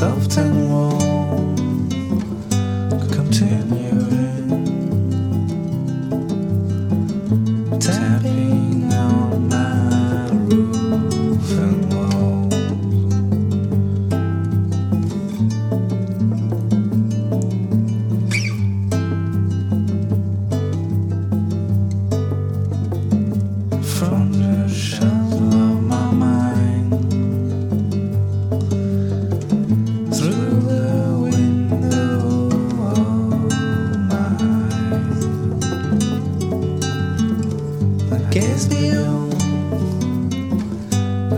Soft and warm. Continue.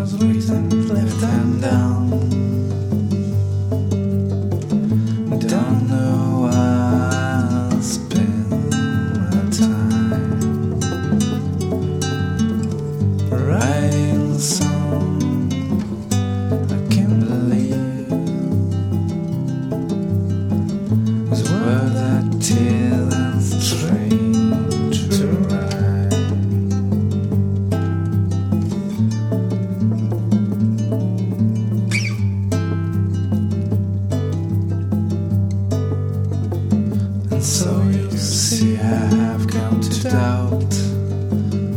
was we you see, I have come to doubt.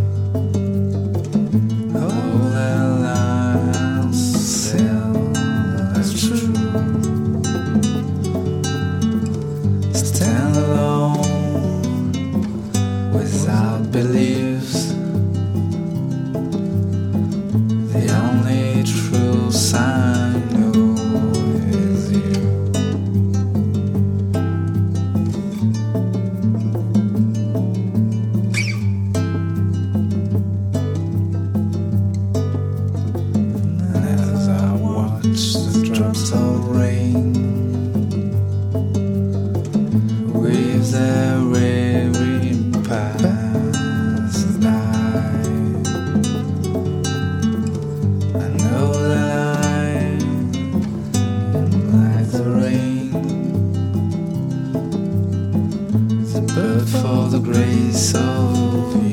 All the grace of you.